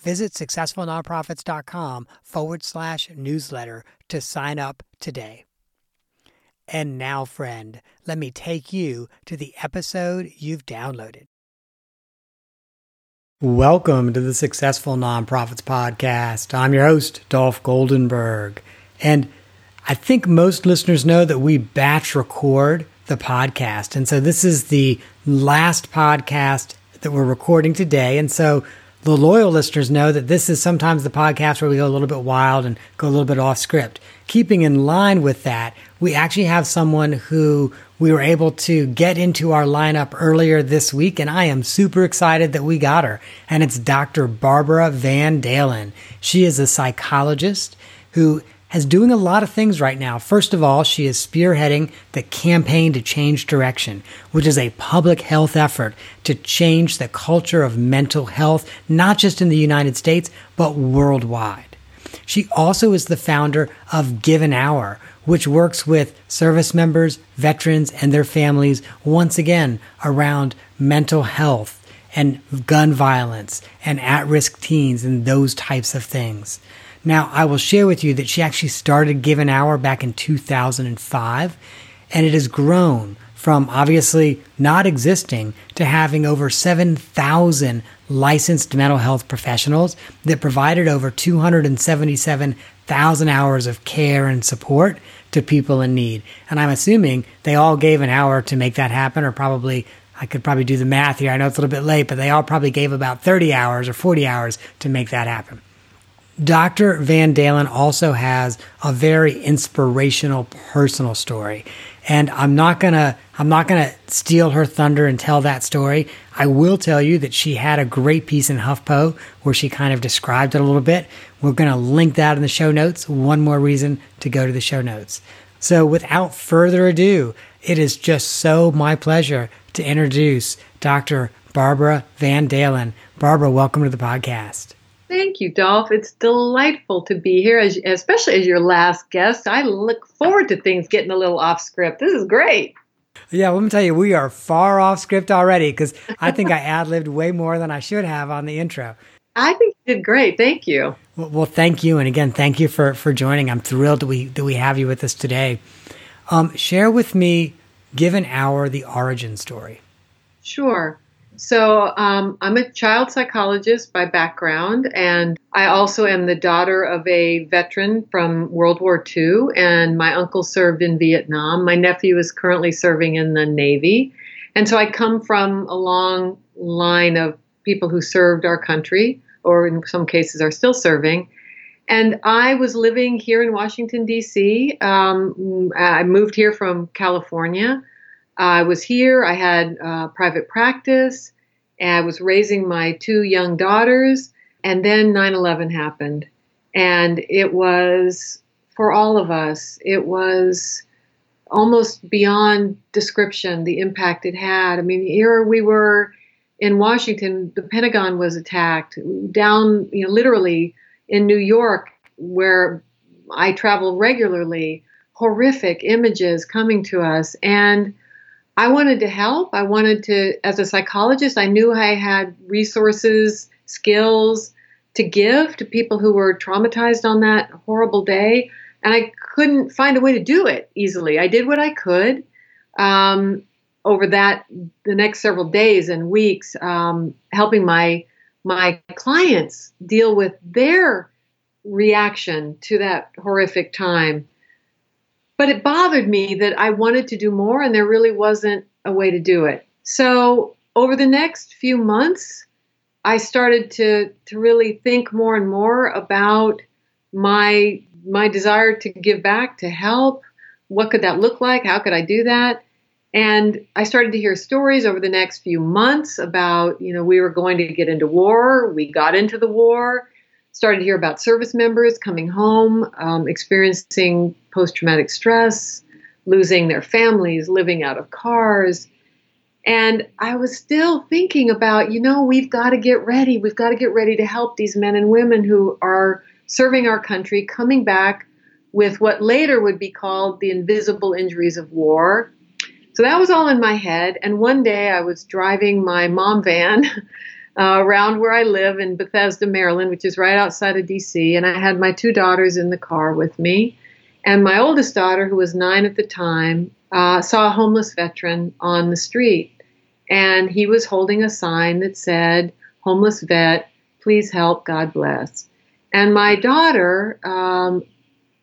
Visit successfulnonprofits.com forward slash newsletter to sign up today. And now, friend, let me take you to the episode you've downloaded. Welcome to the Successful Nonprofits Podcast. I'm your host, Dolph Goldenberg. And I think most listeners know that we batch record the podcast. And so this is the last podcast that we're recording today. And so the loyal listeners know that this is sometimes the podcast where we go a little bit wild and go a little bit off script. Keeping in line with that, we actually have someone who we were able to get into our lineup earlier this week, and I am super excited that we got her. And it's Dr. Barbara Van Dahlen. She is a psychologist who is doing a lot of things right now. First of all, she is spearheading the Campaign to Change Direction, which is a public health effort to change the culture of mental health, not just in the United States, but worldwide. She also is the founder of Give an Hour, which works with service members, veterans, and their families once again around mental health and gun violence and at risk teens and those types of things. Now, I will share with you that she actually started Give an Hour back in 2005, and it has grown from obviously not existing to having over 7,000 licensed mental health professionals that provided over 277,000 hours of care and support to people in need. And I'm assuming they all gave an hour to make that happen, or probably I could probably do the math here. I know it's a little bit late, but they all probably gave about 30 hours or 40 hours to make that happen. Dr. Van Dahlen also has a very inspirational personal story. And I'm not gonna I'm not gonna steal her thunder and tell that story. I will tell you that she had a great piece in HuffPo where she kind of described it a little bit. We're gonna link that in the show notes. One more reason to go to the show notes. So without further ado, it is just so my pleasure to introduce Dr. Barbara Van Dahlen. Barbara, welcome to the podcast. Thank you, Dolph. It's delightful to be here, as, especially as your last guest. I look forward to things getting a little off script. This is great. Yeah, let me tell you, we are far off script already because I think I ad libbed way more than I should have on the intro. I think you did great. Thank you. Well, well, thank you, and again, thank you for for joining. I'm thrilled that we that we have you with us today. Um, share with me, give an hour, the origin story. Sure. So um, I'm a child psychologist by background, and I also am the daughter of a veteran from World War II, and my uncle served in Vietnam. My nephew is currently serving in the Navy. And so I come from a long line of people who served our country, or in some cases are still serving. And I was living here in Washington, D.C. Um, I moved here from California. I was here. I had uh, private practice. And I was raising my two young daughters. And then 9 11 happened. And it was, for all of us, it was almost beyond description the impact it had. I mean, here we were in Washington, the Pentagon was attacked. Down, you know, literally in New York, where I travel regularly, horrific images coming to us. And I wanted to help. I wanted to, as a psychologist, I knew I had resources, skills to give to people who were traumatized on that horrible day. And I couldn't find a way to do it easily. I did what I could um, over that, the next several days and weeks, um, helping my my clients deal with their reaction to that horrific time. But it bothered me that I wanted to do more and there really wasn't a way to do it. So over the next few months, I started to, to really think more and more about my my desire to give back, to help. What could that look like? How could I do that? And I started to hear stories over the next few months about, you know, we were going to get into war. We got into the war. Started to hear about service members coming home, um, experiencing post traumatic stress, losing their families, living out of cars. And I was still thinking about, you know, we've got to get ready. We've got to get ready to help these men and women who are serving our country, coming back with what later would be called the invisible injuries of war so that was all in my head. And one day I was driving my mom van uh, around where I live in Bethesda, Maryland, which is right outside of DC. And I had my two daughters in the car with me. And my oldest daughter, who was nine at the time, uh, saw a homeless veteran on the street. And he was holding a sign that said, Homeless vet, please help, God bless. And my daughter um,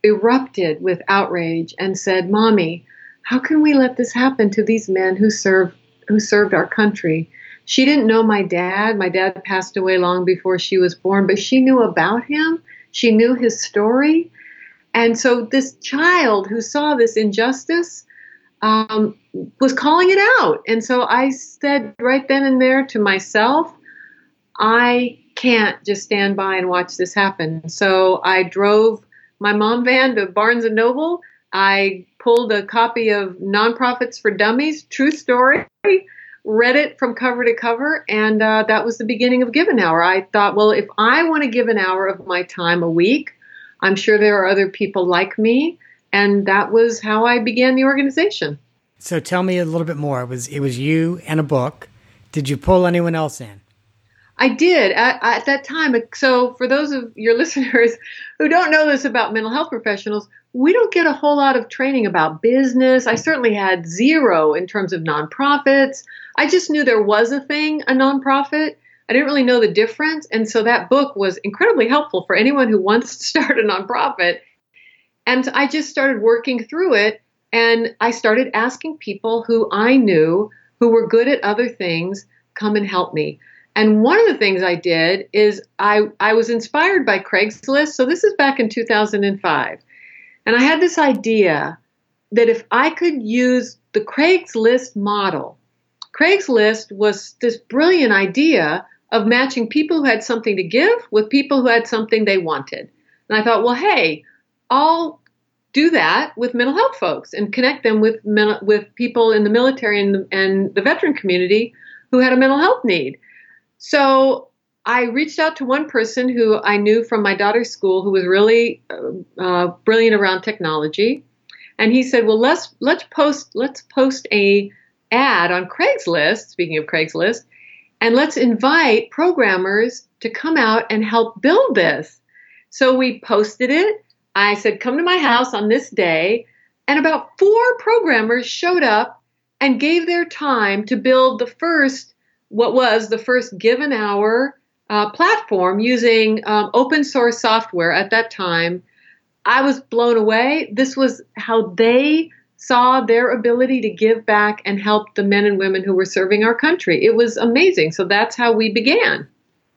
erupted with outrage and said, Mommy, how can we let this happen to these men who serve who served our country? She didn't know my dad. My dad passed away long before she was born, but she knew about him. She knew his story. And so this child who saw this injustice um, was calling it out. And so I said right then and there to myself, I can't just stand by and watch this happen. So I drove my mom van to Barnes and Noble. I pulled a copy of Nonprofits for Dummies, true story, read it from cover to cover, and uh, that was the beginning of Give an Hour. I thought, well, if I want to give an hour of my time a week, I'm sure there are other people like me, and that was how I began the organization. So tell me a little bit more. It was it was you and a book. Did you pull anyone else in? I did at, at, that time. So, for those of your listeners who don't know this about mental health professionals, we don't get a whole lot of training about business. I certainly had zero in terms of nonprofits. I just knew there was a thing, a nonprofit. I didn't really know the difference. And so that book was incredibly helpful for anyone who wants to start a nonprofit. And I just started working through it. And I started asking people who I knew who were good at other things come and help me. And one of the things I did is I, I was inspired by Craigslist. So this is back in 2005. And I had this idea that if I could use the Craigslist model, Craigslist was this brilliant idea of matching people who had something to give with people who had something they wanted. And I thought, well, hey, I'll do that with mental health folks and connect them with with people in the military and, and the veteran community who had a mental health need. So I reached out to one person who I knew from my daughter's school who was really uh, uh, brilliant around technology, and he said, "Well, let's let's post let's post a ad on Craigslist. Speaking of Craigslist, and let's invite programmers to come out and help build this." So we posted it. I said, "Come to my house on this day," and about four programmers showed up and gave their time to build the first what was the first Give an Hour uh, platform using um, open source software at that time. I was blown away. This was how they saw their ability to give back and help the men and women who were serving our country. It was amazing. So that's how we began.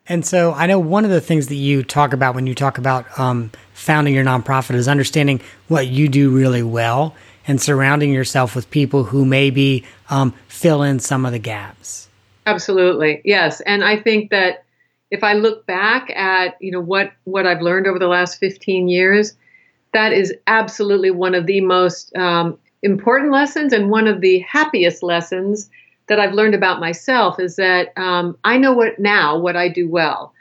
And so I know one of the things that you talk about when you talk about um, founding your nonprofit is understanding what you do really well and surrounding yourself with people who maybe um, fill in some of the gaps. Absolutely. Yes. And I think that if I look back at, you know, what what I've learned over the last 15 years, that is absolutely one of the most um, important lessons and one of the happiest lessons that I've learned about myself is that um, I know what now what I do well,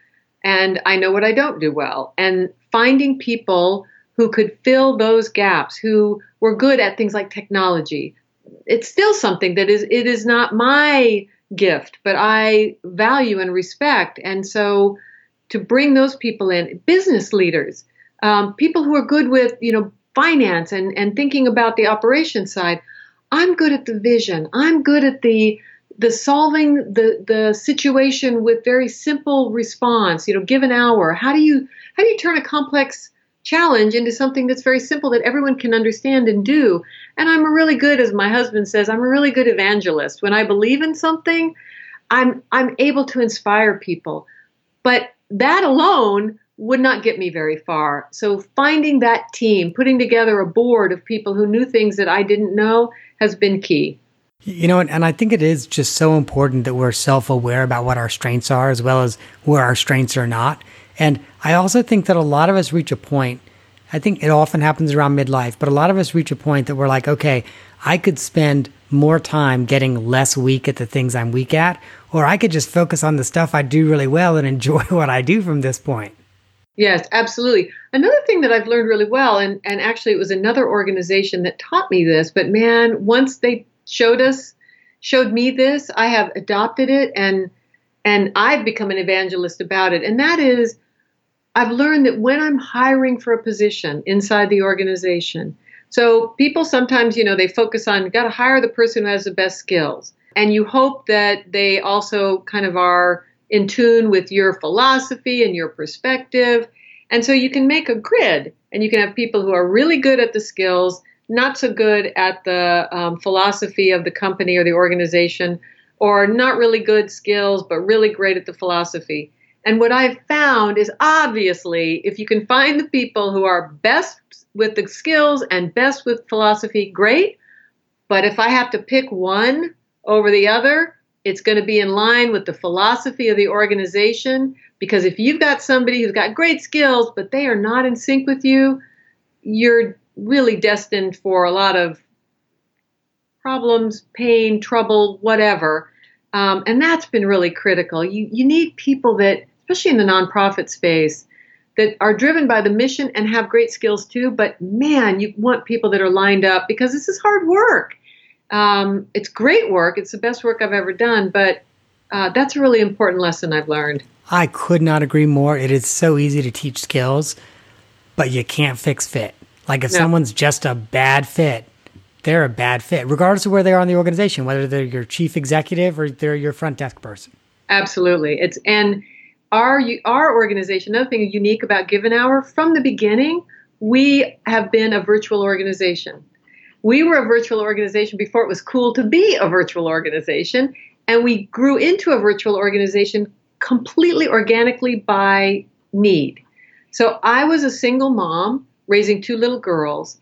and I know what I don't do well, and finding people who could fill those gaps, who were good at things like technology, it's still something that is it is not my gift, but I value and respect. And so to bring those people in, business leaders, um, people who are good with you know finance and and thinking about the operation side. I'm good at the vision. I'm good at the the solving the the situation with very simple response. You know, give an hour. How do you how do you turn a complex challenge into something that's very simple that everyone can understand and do? And I'm a really good, as my husband says, I'm a really good evangelist. When I believe in something, I'm I'm able to inspire people. But that alone would not get me very far. So finding that team, putting together a board of people who knew things that I didn't know has been key. You know, and I think it is just so important that we're self aware about what our strengths are as well as where our strengths are not. And I also think that a lot of us reach a point, I think it often happens around midlife, but a lot of us reach a point that we're like, okay, I could spend more time getting less weak at the things I'm weak at, or I could just focus on the stuff I do really well and enjoy what I do from this point. Yes, absolutely. Another thing that I've learned really well, and, and actually it was another organization that taught me this, but man, once they showed us, showed me this, I have adopted it and and I've become an evangelist about it. And that is I've learned that when I'm hiring for a position inside the organization, so people sometimes, you know, they focus on got to hire the person who has the best skills. And you hope that they also kind of are in tune with your philosophy and your perspective. And so you can make a grid and you can have people who are really good at the skills, not so good at the um, philosophy of the company or the organization, or not really good skills, but really great at the philosophy. And what I've found is obviously if you can find the people who are best with the skills and best with philosophy, great. But if I have to pick one over the other, it's going to be in line with the philosophy of the organization. Because if you've got somebody who's got great skills, but they are not in sync with you, you're really destined for a lot of problems, pain, trouble, whatever. Um, and that's been really critical. You, you need people that, especially in the nonprofit space, that are driven by the mission and have great skills too. But man, you want people that are lined up because this is hard work. Um, it's great work. It's the best work I've ever done. But uh, that's a really important lesson I've learned. I could not agree more. It is so easy to teach skills, but you can't fix fit. Like if no. someone's just a bad fit, they're a bad fit, regardless of where they are in the organization, whether they're your chief executive or they're your front desk person. Absolutely. It's and our our organization. Another thing unique about Give an Hour from the beginning, we have been a virtual organization. We were a virtual organization before it was cool to be a virtual organization, and we grew into a virtual organization completely organically by need. So I was a single mom raising two little girls,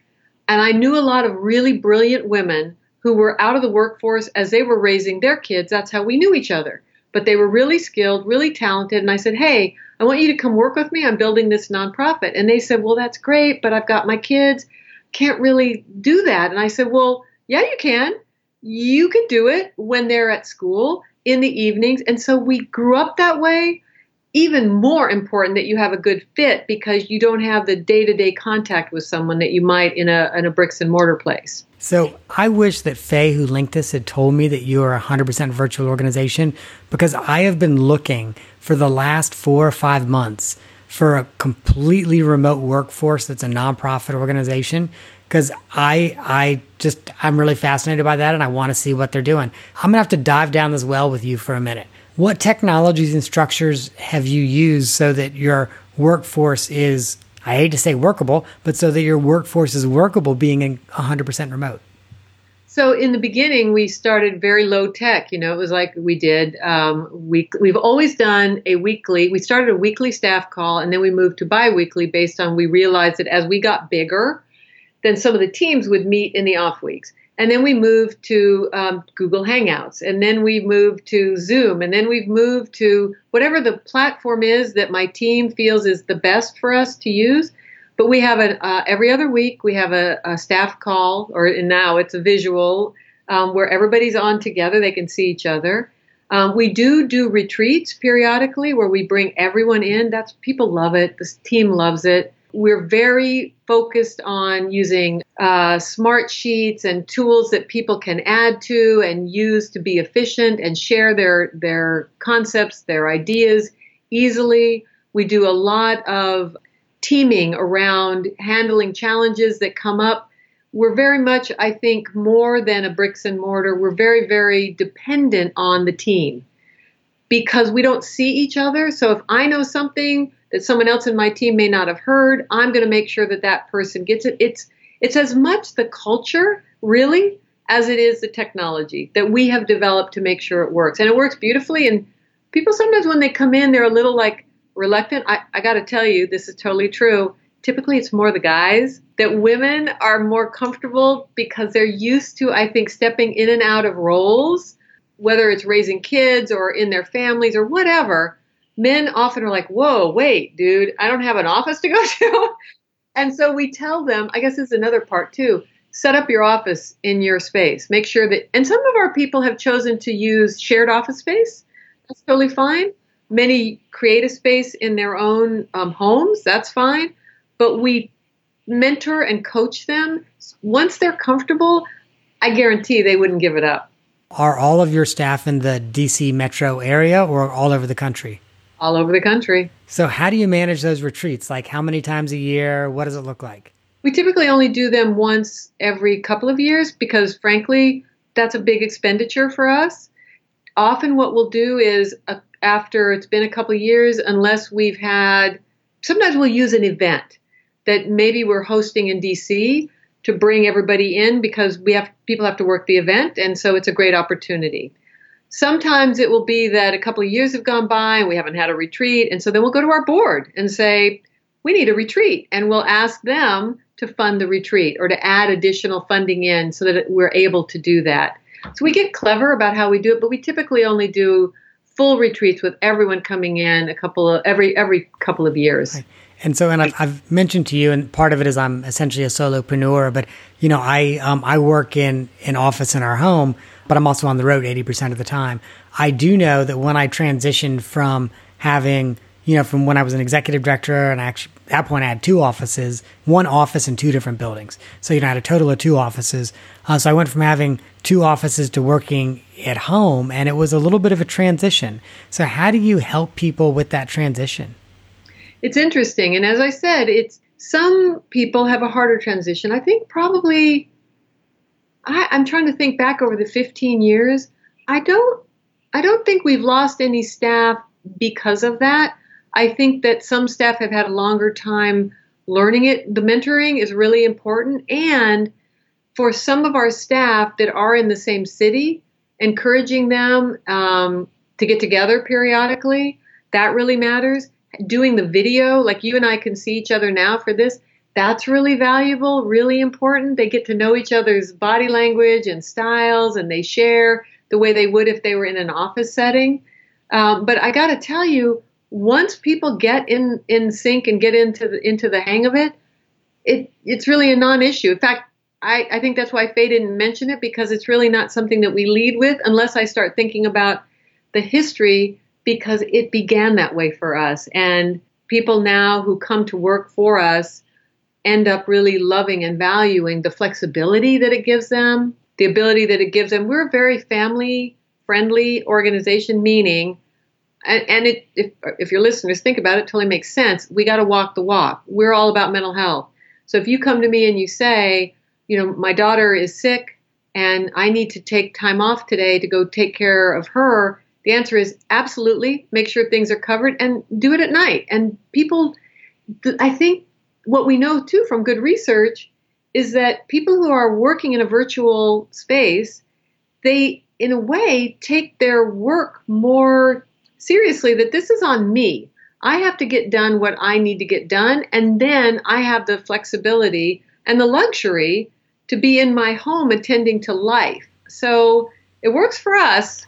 and I knew a lot of really brilliant women who were out of the workforce as they were raising their kids. That's how we knew each other but they were really skilled, really talented. And I said, Hey, I want you to come work with me. I'm building this nonprofit. And they said, Well, that's great, but I've got my kids. Can't really do that. And I said, Well, yeah, you can. You can do it when they're at school in the evenings. And so we grew up that way. Even more important that you have a good fit because you don't have the day to day contact with someone that you might in a, in a bricks and mortar place. So I wish that Faye, who linked this, had told me that you are a 100% virtual organization because I have been looking for the last four or five months for a completely remote workforce that's a nonprofit organization because I I just I'm really fascinated by that and I want to see what they're doing. I'm gonna have to dive down this well with you for a minute. What technologies and structures have you used so that your workforce is I hate to say workable, but so that your workforce is workable being 100% remote? So in the beginning, we started very low tech. You know, it was like we did um, week. We've always done a weekly. We started a weekly staff call, and then we moved to biweekly based on we realized that as we got bigger, then some of the teams would meet in the off weeks. And then we moved to um, Google Hangouts, and then we moved to Zoom, and then we've moved to whatever the platform is that my team feels is the best for us to use. But we have a uh, every other week we have a, a, staff call, or now it's a visual um, where everybody's on together. They can see each other. Um, we do do retreats periodically where we bring everyone in. That's people love it. The team loves it. We're very focused on using uh, smart sheets and tools that people can add to and use to be efficient and share their their concepts, their ideas easily. We do a lot of teaming around handling challenges that come up. We're very much, I think, more than a bricks and mortar. We're very, very dependent on the team because we don't see each other. So if I know something that someone else in my team may not have heard, I'm going to make sure that that person gets it. It's it's as much the culture, really, as it is the technology that we have developed to make sure it works. And it works beautifully. And people sometimes, when they come in, they're a little like reluctant. I, I got to tell you, this is totally true. Typically, it's more the guys that women are more comfortable because they're used to, I think, stepping in and out of roles, whether it's raising kids or in their families or whatever. Men often are like, whoa, wait, dude, I don't have an office to go to. And so we tell them, I guess this is another part too, set up your office in your space. Make sure that, and some of our people have chosen to use shared office space. That's totally fine. Many create a space in their own um, homes. That's fine. But we mentor and coach them. Once they're comfortable, I guarantee they wouldn't give it up. Are all of your staff in the DC metro area or all over the country? All over the country. So, how do you manage those retreats? Like, how many times a year? What does it look like? We typically only do them once every couple of years because, frankly, that's a big expenditure for us. Often, what we'll do is uh, after it's been a couple of years, unless we've had, sometimes we'll use an event that maybe we're hosting in DC to bring everybody in because we have people have to work the event, and so it's a great opportunity. Sometimes it will be that a couple of years have gone by and we haven't had a retreat. And so then we'll go to our board and say, we need a retreat. And we'll ask them to fund the retreat or to add additional funding in so that we're able to do that. So we get clever about how we do it, but we typically only do full retreats with everyone coming in a couple of every every couple of years. Right. And so, and I've, I've, mentioned to you, and part of it is I'm essentially a solopreneur, but you know, I um, I work in an office in our home, but I'm also on the road 80% of the time. I do know that when I transitioned from having, you know, from when I was an executive director and actually, at that point I had two offices, one office in two different buildings. So, you know, I had a total of two offices. Uh, so I went from having two offices to working at home and it was a little bit of a transition. So, how do you help people with that transition? It's interesting. And as I said, it's some people have a harder transition. I think probably I, I'm trying to think back over the 15 years. I don't I don't think we've lost any staff because of that. I think that some staff have had a longer time learning it. The mentoring is really important. And for some of our staff that are in the same city, encouraging them um, to get together periodically, that really matters. Doing the video, like you and I can see each other now for this, that's really valuable, really important. They get to know each other's body language and styles, and they share the way they would if they were in an office setting. Um, but I got to tell you, once people get in in sync and get into the into the hang of it, it it's really a non-issue. In fact, I, I think that's why Faye didn't mention it because it's really not something that we lead with unless I start thinking about the history because it began that way for us and people now who come to work for us end up really loving and valuing the flexibility that it gives them, the ability that it gives them. We're a very family friendly organization, meaning, and, and it, if, if your listeners think about it, it totally makes sense. We got to walk the walk. We're all about mental health. So if you come to me and you say, you know, my daughter is sick and I need to take time off today to go take care of her, the answer is absolutely. Make sure things are covered and do it at night. And people, I think what we know too from good research is that people who are working in a virtual space, they, in a way, take their work more seriously that this is on me. I have to get done what I need to get done, and then I have the flexibility and the luxury to be in my home attending to life. So it works for us.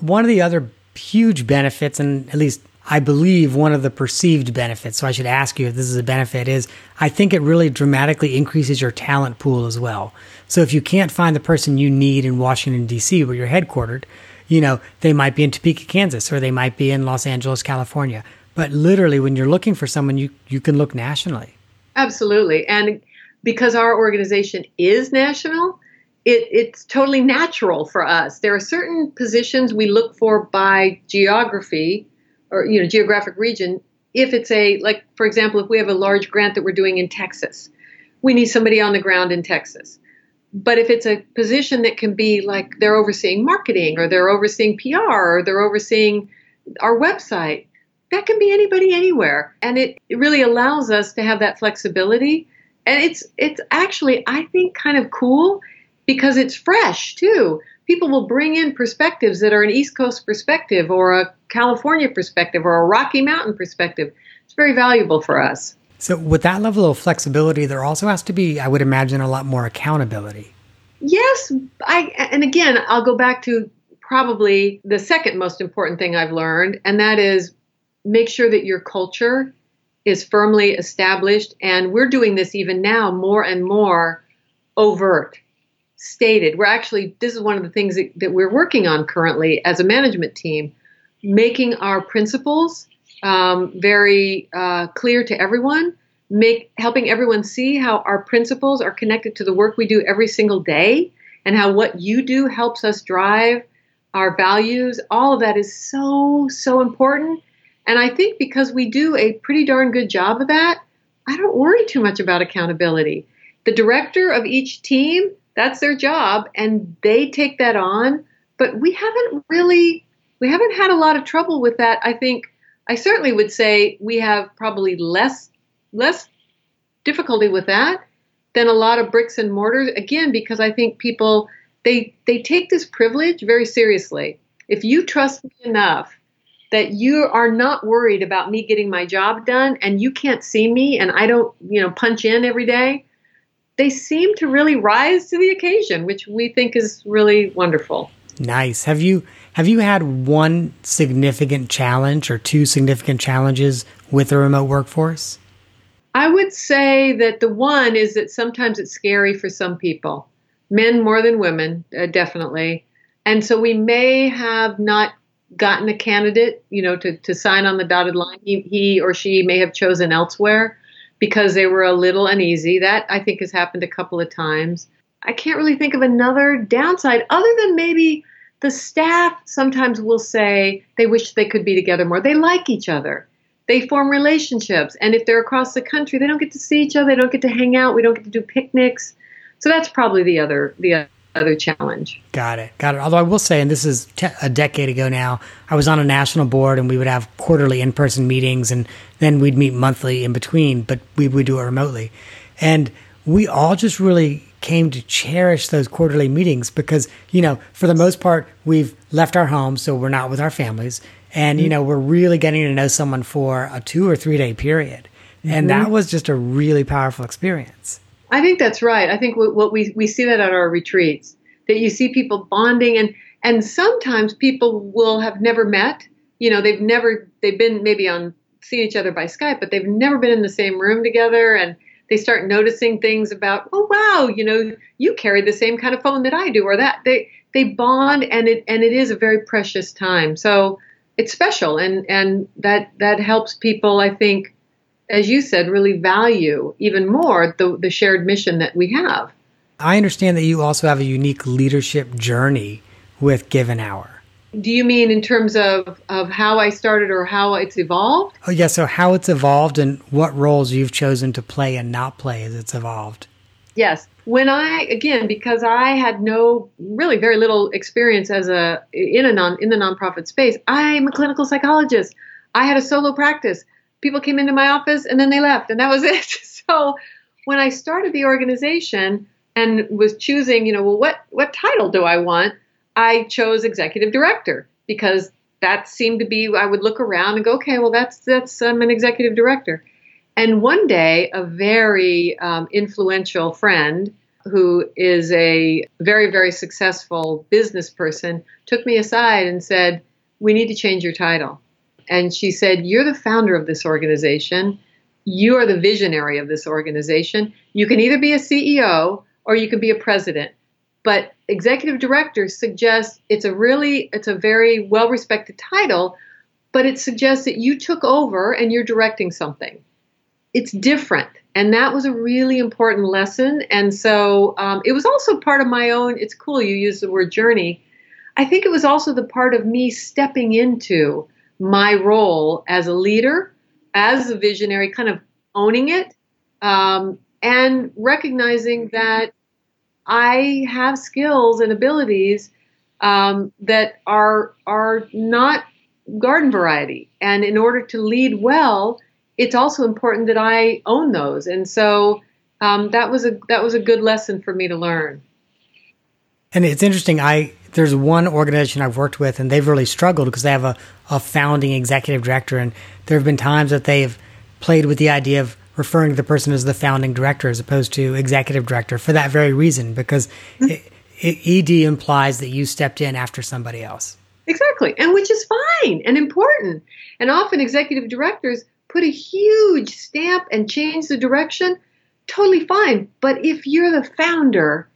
One of the other huge benefits, and at least I believe one of the perceived benefits, so I should ask you if this is a benefit, is I think it really dramatically increases your talent pool as well. So if you can't find the person you need in Washington, D.C., where you're headquartered, you know, they might be in Topeka, Kansas, or they might be in Los Angeles, California. But literally, when you're looking for someone, you, you can look nationally. Absolutely. And because our organization is national, it, it's totally natural for us. There are certain positions we look for by geography or you know geographic region. If it's a like for example, if we have a large grant that we're doing in Texas, we need somebody on the ground in Texas. But if it's a position that can be like they're overseeing marketing or they're overseeing PR or they're overseeing our website, that can be anybody anywhere. And it, it really allows us to have that flexibility. And it's it's actually I think kind of cool because it's fresh too. People will bring in perspectives that are an East Coast perspective or a California perspective or a Rocky Mountain perspective. It's very valuable for us. So, with that level of flexibility, there also has to be, I would imagine, a lot more accountability. Yes, I and again, I'll go back to probably the second most important thing I've learned, and that is make sure that your culture is firmly established. And we're doing this even now more and more overt, stated. We're actually, this is one of the things that, that we're working on currently as a management team, making our principles um, very uh, clear to everyone, make helping everyone see how our principles are connected to the work we do every single day, and how what you do helps us drive our values. All of that is so so important. And I think because we do a pretty darn good job of that, I don't worry too much about accountability. The director of each team, that's their job, and they take that on. But we haven't really we haven't had a lot of trouble with that. I think I certainly would say we have probably less less difficulty with that than a lot of bricks and mortars. Again, because I think people they they take this privilege very seriously. If you trust me enough that you are not worried about me getting my job done and you can't see me and I don't, you know, punch in every day, they seem to really rise to the occasion, which we think is really wonderful. Nice. Have you have you had one significant challenge or two significant challenges with a remote workforce? I would say that the one is that sometimes it's scary for some people, men more than women, uh, definitely. And so we may have not gotten a candidate, you know, to, to sign on the dotted line. He, he or she may have chosen elsewhere because they were a little uneasy. That I think has happened a couple of times. I can't really think of another downside other than maybe the staff sometimes will say they wish they could be together more. They like each other. They form relationships. And if they're across the country, they don't get to see each other. They don't get to hang out. We don't get to do picnics. So that's probably the other the other challenge. Got it. Got it. Although I will say, and this is te- a decade ago now, I was on a national board and we would have quarterly in person meetings and then we'd meet monthly in between, but we would do it remotely. And we all just really came to cherish those quarterly meetings because, you know, for the most part, we've left our homes, so we're not with our families. And, mm-hmm. you know, we're really getting to know someone for a two or three day period. Mm-hmm. And that was just a really powerful experience. I think that's right. I think what we, we see that at our retreats, that you see people bonding and, and sometimes people will have never met. You know, they've never, they've been maybe on, seen each other by Skype, but they've never been in the same room together. And, they start noticing things about, oh wow, you know, you carry the same kind of phone that I do, or that they they bond, and it and it is a very precious time. So it's special, and and that that helps people, I think, as you said, really value even more the the shared mission that we have. I understand that you also have a unique leadership journey with Give an Hour. Do you mean in terms of, of how I started or how it's evolved? Oh, yeah. So, how it's evolved and what roles you've chosen to play and not play as it's evolved. Yes. When I, again, because I had no, really very little experience as a, in a non, in the nonprofit space, I'm a clinical psychologist. I had a solo practice. People came into my office and then they left, and that was it. So, when I started the organization and was choosing, you know, well, what, what title do I want? I chose executive director because that seemed to be I would look around and go, okay, well that's that's I'm an executive director. And one day, a very um, influential friend who is a very very successful business person took me aside and said, "We need to change your title." And she said, "You're the founder of this organization. You are the visionary of this organization. You can either be a CEO or you can be a president." but executive director suggests it's a really it's a very well respected title but it suggests that you took over and you're directing something it's different. And that was a really important lesson. And so um, it was also part of my own, it's cool you use the word journey. I think it was also the part of me stepping into my role as a leader, as a visionary, kind of owning it, um, and recognizing that I have skills and abilities um, that are are not garden variety. And in order to lead well, it's also important that I own those. And so um, that was a that was a good lesson for me to learn. And it's interesting. I there's one organization I've worked with, and they've really struggled because they have a, a founding executive director, and there have been times that they've played with the idea of referring to the person as the founding director as opposed to executive director for that very reason, because mm-hmm. it, it, ED implies that you stepped in after somebody else. Exactly, and which is fine and important. And often executive directors put a huge stamp and change the direction, totally fine. But if you're the founder,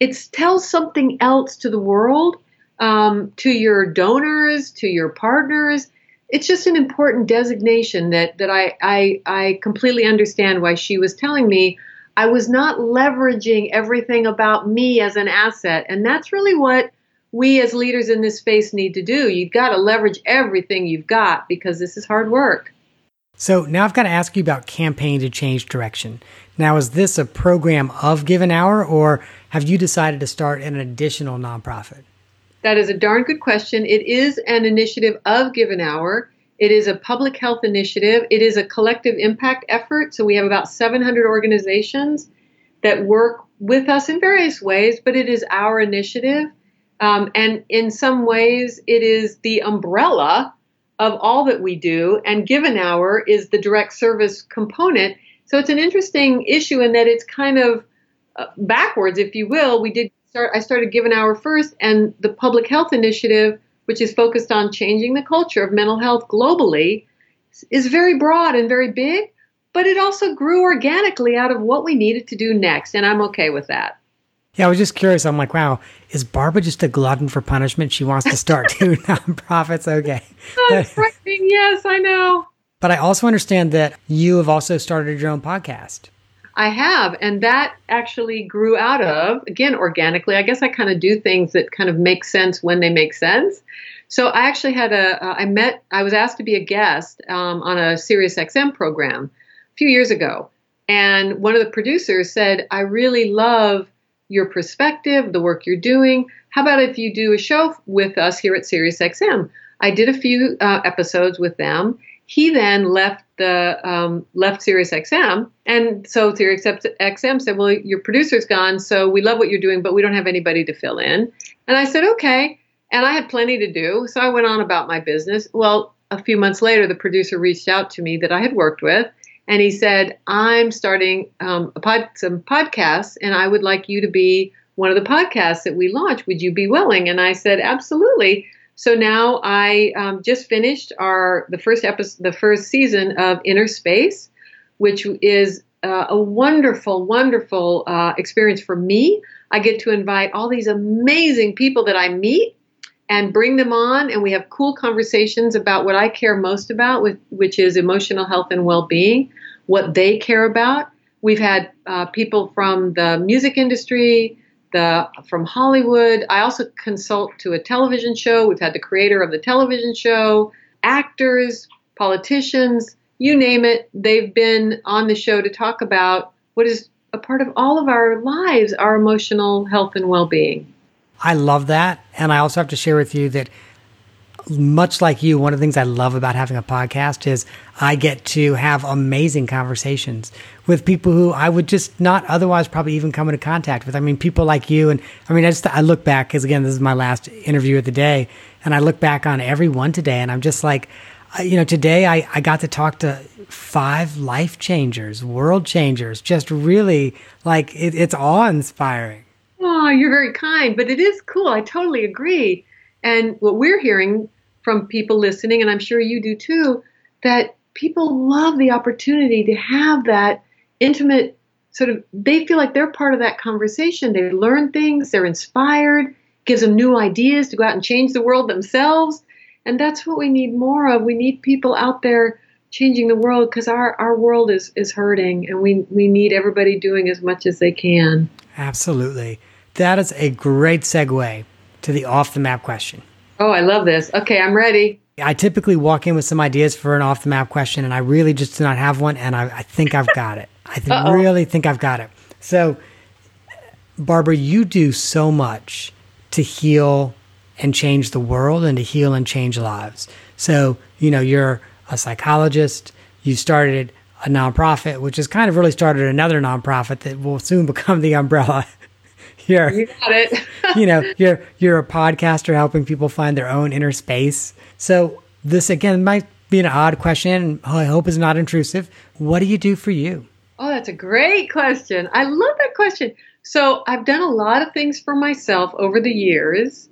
it tells something else to the world, um, to your donors, to your partners. It's just an important designation that that I, I I completely understand why she was telling me I was not leveraging everything about me as an asset, and that's really what we as leaders in this space need to do. You've got to leverage everything you've got because this is hard work. So now I've got to ask you about Campaign to Change Direction. Now, is this a program of Give an Hour, or have you decided to start an additional nonprofit? That is a darn good question. It is an initiative of Give an Hour. It is a public health initiative. It is a collective impact effort. So we have about 700 organizations that work with us in various ways, but it is our initiative. Um, and in some ways, it is the umbrella of all that we do, and Give an Hour is the direct service component. So it's an interesting issue in that it's kind of uh, backwards, if you will. We did start. I started Give an Hour first, and the public health initiative, which is focused on changing the culture of mental health globally, is very broad and very big. But it also grew organically out of what we needed to do next, and I'm okay with that. Yeah, I was just curious. I'm like, wow, is Barbara just a glutton for punishment? She wants to start two nonprofits. Okay. That's frightening. Yes, I know. But I also understand that you have also started your own podcast. I have, and that actually grew out of, again, organically. I guess I kind of do things that kind of make sense when they make sense. So I actually had a, uh, I met, I was asked to be a guest um, on a Sirius XM program a few years ago. And one of the producers said, I really love your perspective, the work you're doing. How about if you do a show with us here at SiriusXM? I did a few uh, episodes with them. He then left the um, left SiriusXM, and so SiriusXM said, "Well, your producer's gone, so we love what you're doing, but we don't have anybody to fill in." And I said, "Okay." And I had plenty to do, so I went on about my business. Well, a few months later, the producer reached out to me that I had worked with and he said, "I'm starting um, pod, some podcasts, and I would like you to be one of the podcasts that we launch. Would you be willing?" And I said, "Absolutely." So now I um, just finished our the first episode, the first season of Inner Space, which is uh, a wonderful, wonderful uh, experience for me. I get to invite all these amazing people that I meet and bring them on and we have cool conversations about what I care most about with, which is emotional health and well-being what they care about we've had uh, people from the music industry the from Hollywood. I also consult to a television show. We've had the creator of the television show actors politicians you name it. They've been on the show to talk about what is a part of all of our lives our emotional health and well-being. I love that. And I also have to share with you that much like you, one of the things I love about having a podcast is I get to have amazing conversations with people who I would just not otherwise probably even come into contact with. I mean, people like you. And I mean, I just, I look back because again, this is my last interview of the day. And I look back on everyone today and I'm just like, you know, today I, I got to talk to five life changers, world changers, just really like it, it's awe inspiring. Oh, you're very kind, but it is cool. I totally agree. And what we're hearing from people listening, and I'm sure you do too, that people love the opportunity to have that intimate sort of, they feel like they're part of that conversation. They learn things, they're inspired, gives them new ideas to go out and change the world themselves. And that's what we need more of. We need people out there changing the world because our, our world is, is hurting and we, we need everybody doing as much as they can. Absolutely. That is a great segue to the off the map question. Oh, I love this. Okay, I'm ready. I typically walk in with some ideas for an off the map question, and I really just do not have one, and I, I think I've got it. I th- really think I've got it. So, Barbara, you do so much to heal and change the world and to heal and change lives. So, you know, you're a psychologist, you started a nonprofit, which has kind of really started another nonprofit that will soon become the umbrella. You're, you got it. you know, you're you're a podcaster helping people find their own inner space. So this again might be an odd question. I hope is not intrusive. What do you do for you? Oh, that's a great question. I love that question. So I've done a lot of things for myself over the years.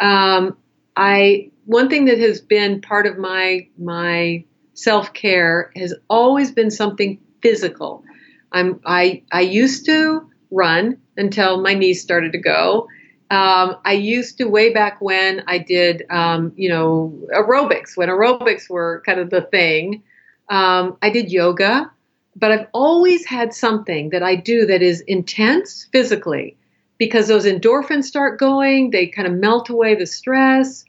Um, I one thing that has been part of my my self care has always been something physical. I'm I I used to run until my knees started to go. Um, I used to way back when I did um, you know aerobics when aerobics were kind of the thing. Um, I did yoga, but I've always had something that I do that is intense physically because those endorphins start going. They kind of melt away the stress.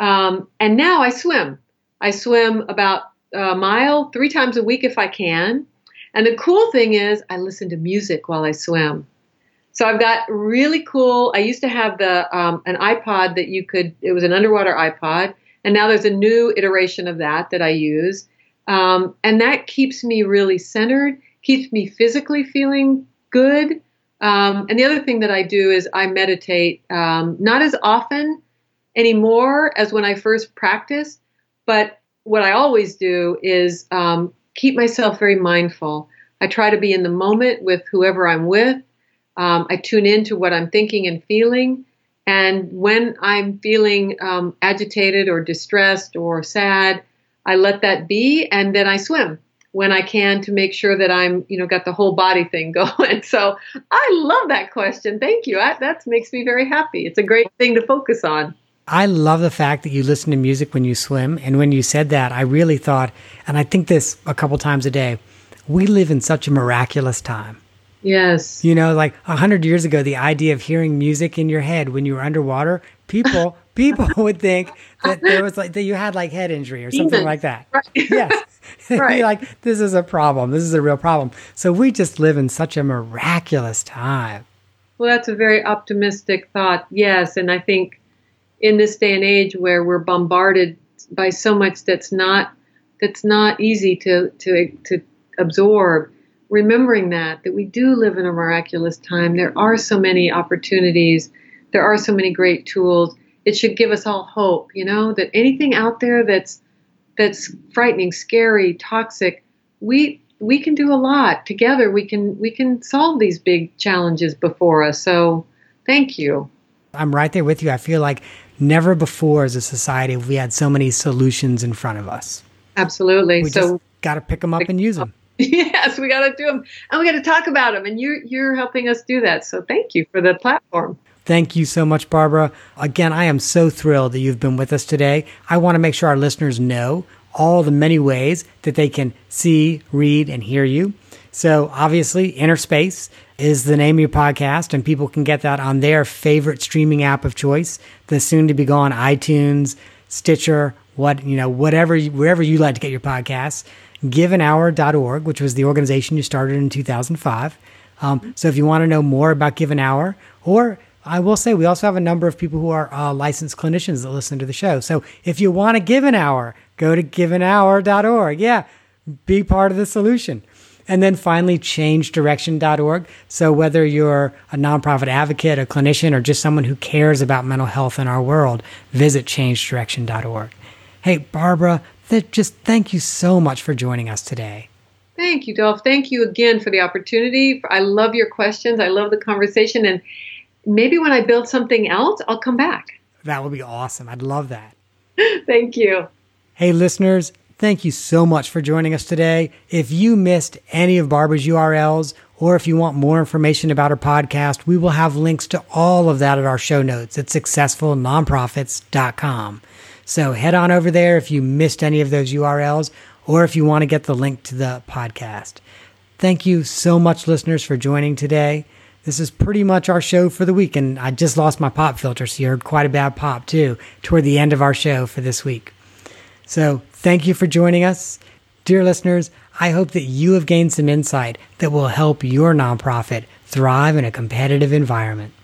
Um, and now I swim. I swim about a mile three times a week if I can. And the cool thing is, I listen to music while I swim. So I've got really cool. I used to have the um, an iPod that you could. It was an underwater iPod, and now there's a new iteration of that that I use, um, and that keeps me really centered, keeps me physically feeling good. Um, and the other thing that I do is I meditate, um, not as often anymore as when I first practiced, but what I always do is um, keep myself very mindful. I try to be in the moment with whoever I'm with. Um, I tune into what I'm thinking and feeling. And when I'm feeling um, agitated or distressed or sad, I let that be and then I swim when I can to make sure that I'm, you know, got the whole body thing going. So I love that question. Thank you. I, that makes me very happy. It's a great thing to focus on. I love the fact that you listen to music when you swim. And when you said that, I really thought, and I think this a couple times a day, we live in such a miraculous time. Yes. You know, like a hundred years ago, the idea of hearing music in your head when you were underwater, people people would think that there was like that you had like head injury or something like that. Right. Yes. right. like this is a problem. This is a real problem. So we just live in such a miraculous time. Well, that's a very optimistic thought. Yes, and I think in this day and age where we're bombarded by so much that's not that's not easy to to to absorb remembering that that we do live in a miraculous time. There are so many opportunities. There are so many great tools. It should give us all hope you know that anything out there that's that's frightening scary toxic we we can do a lot. Together we can we can solve these big challenges before us. So thank you. I'm right there with you. I feel like Never before as a society have we had so many solutions in front of us. Absolutely. We so got to pick them up and use them. Yes, we got to do them, and we got to talk about them. And you're you're helping us do that. So thank you for the platform. Thank you so much, Barbara. Again, I am so thrilled that you've been with us today. I want to make sure our listeners know all the many ways that they can see, read, and hear you. So obviously, Inner Space is the name of your podcast, and people can get that on their favorite streaming app of choice, the soon to be gone iTunes, Stitcher, what you know, whatever wherever you like to get your podcasts. GiveAnHour.org, which was the organization you started in 2005. Um, so if you want to know more about Give an Hour, or I will say we also have a number of people who are uh, licensed clinicians that listen to the show. So if you want to give an hour, go to giveanhour.org. Yeah, be part of the solution. And then finally, changedirection.org. So whether you're a nonprofit advocate, a clinician, or just someone who cares about mental health in our world, visit changedirection.org. Hey, Barbara, th- just thank you so much for joining us today. Thank you, Dolph. Thank you again for the opportunity. I love your questions. I love the conversation. And maybe when I build something else, I'll come back. That would be awesome. I'd love that. Thank you. Hey, listeners, Thank you so much for joining us today. If you missed any of Barbara's URLs, or if you want more information about our podcast, we will have links to all of that at our show notes at successfulnonprofits.com. So head on over there if you missed any of those URLs, or if you want to get the link to the podcast. Thank you so much, listeners, for joining today. This is pretty much our show for the week, and I just lost my pop filter, so you heard quite a bad pop too toward the end of our show for this week. So, thank you for joining us. Dear listeners, I hope that you have gained some insight that will help your nonprofit thrive in a competitive environment.